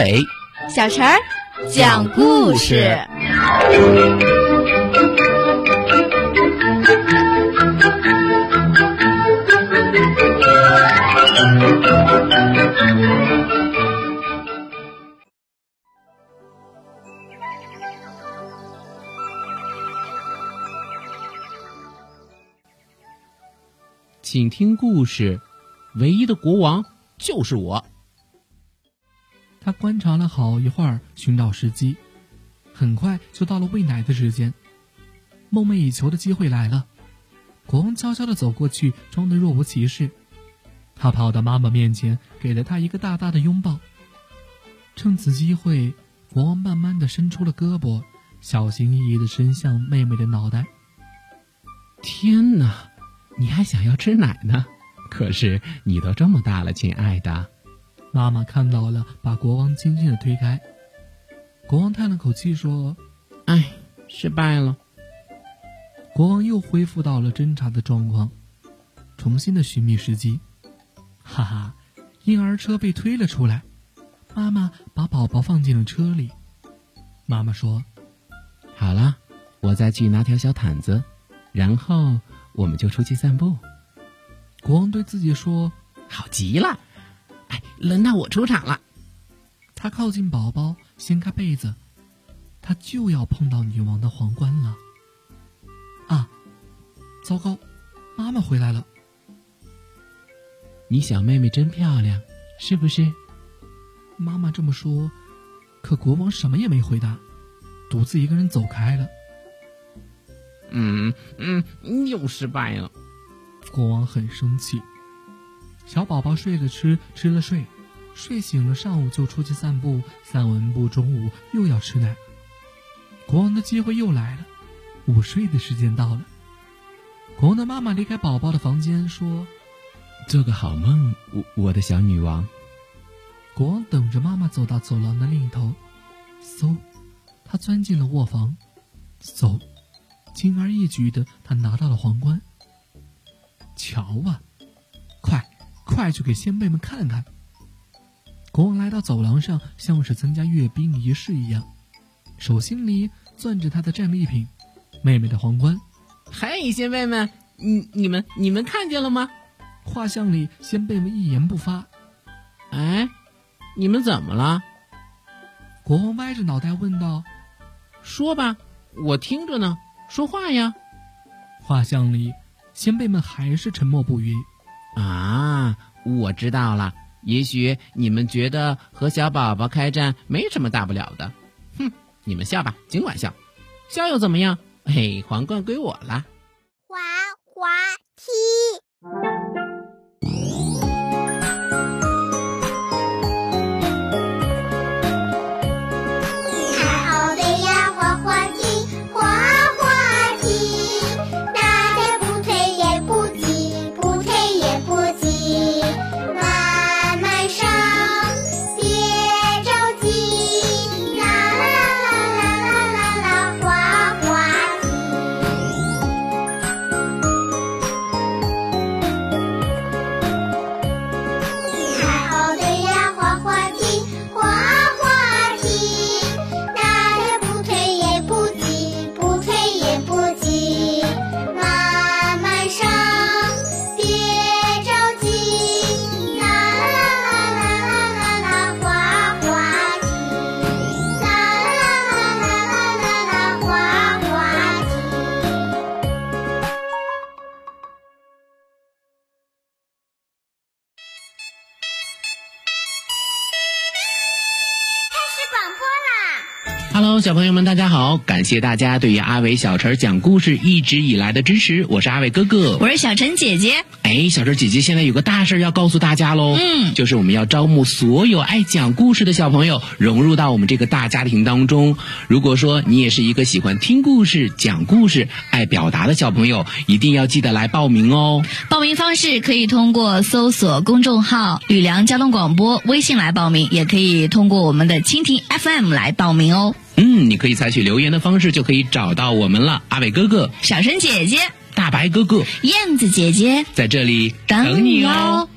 阿伟，小陈儿讲故事。请听故事，唯一的国王就是我。他观察了好一会儿，寻找时机，很快就到了喂奶的时间。梦寐以求的机会来了，国王悄悄地走过去，装得若无其事。他跑到妈妈面前，给了她一个大大的拥抱。趁此机会，国王慢慢地伸出了胳膊，小心翼翼地伸向妹妹的脑袋。天哪！你还想要吃奶呢？可是你都这么大了，亲爱的。妈妈看到了，把国王轻轻的推开。国王叹了口气说：“唉，失败了。”国王又恢复到了侦查的状况，重新的寻觅时机。哈哈，婴儿车被推了出来，妈妈把宝宝放进了车里。妈妈说：“好了，我再去拿条小毯子，然后。”我们就出去散步。国王对自己说：“好极了，哎，轮到我出场了。”他靠近宝宝，掀开被子，他就要碰到女王的皇冠了。啊，糟糕，妈妈回来了！你小妹妹真漂亮，是不是？妈妈这么说，可国王什么也没回答，独自一个人走开了。嗯嗯，又失败了。国王很生气。小宝宝睡了吃，吃了睡，睡醒了上午就出去散步，散完步中午又要吃奶。国王的机会又来了，午睡的时间到了。国王的妈妈离开宝宝的房间说：“做个好梦，我我的小女王。”国王等着妈妈走到走廊的另一头，嗖，他钻进了卧房，走。轻而易举的，他拿到了皇冠。瞧啊，快去给先辈们看看！国王来到走廊上，像是参加阅兵仪式一样，手心里攥着他的战利品——妹妹的皇冠。嘿，先辈们，你、你们、你们看见了吗？画像里，先辈们一言不发。哎，你们怎么了？国王歪着脑袋问道：“说吧，我听着呢。”说话呀！画像里，先辈们还是沉默不语。啊，我知道了。也许你们觉得和小宝宝开战没什么大不了的。哼，你们笑吧，尽管笑，笑又怎么样？嘿，皇冠归我了。滑滑梯。广播啦 Hello，小朋友们，大家好！感谢大家对于阿伟小陈讲故事一直以来的支持，我是阿伟哥哥，我是小陈姐姐。哎，小陈姐姐现在有个大事要告诉大家喽，嗯，就是我们要招募所有爱讲故事的小朋友，融入到我们这个大家庭当中。如果说你也是一个喜欢听故事、讲故事、爱表达的小朋友，一定要记得来报名哦。报名方式可以通过搜索公众号“吕梁交通广播”微信来报名，也可以通过我们的蜻蜓 FM 来报名哦。嗯，你可以采取留言的方式就可以找到我们了。阿伟哥哥、小陈姐姐、大白哥哥、燕子姐姐在这里等你哦。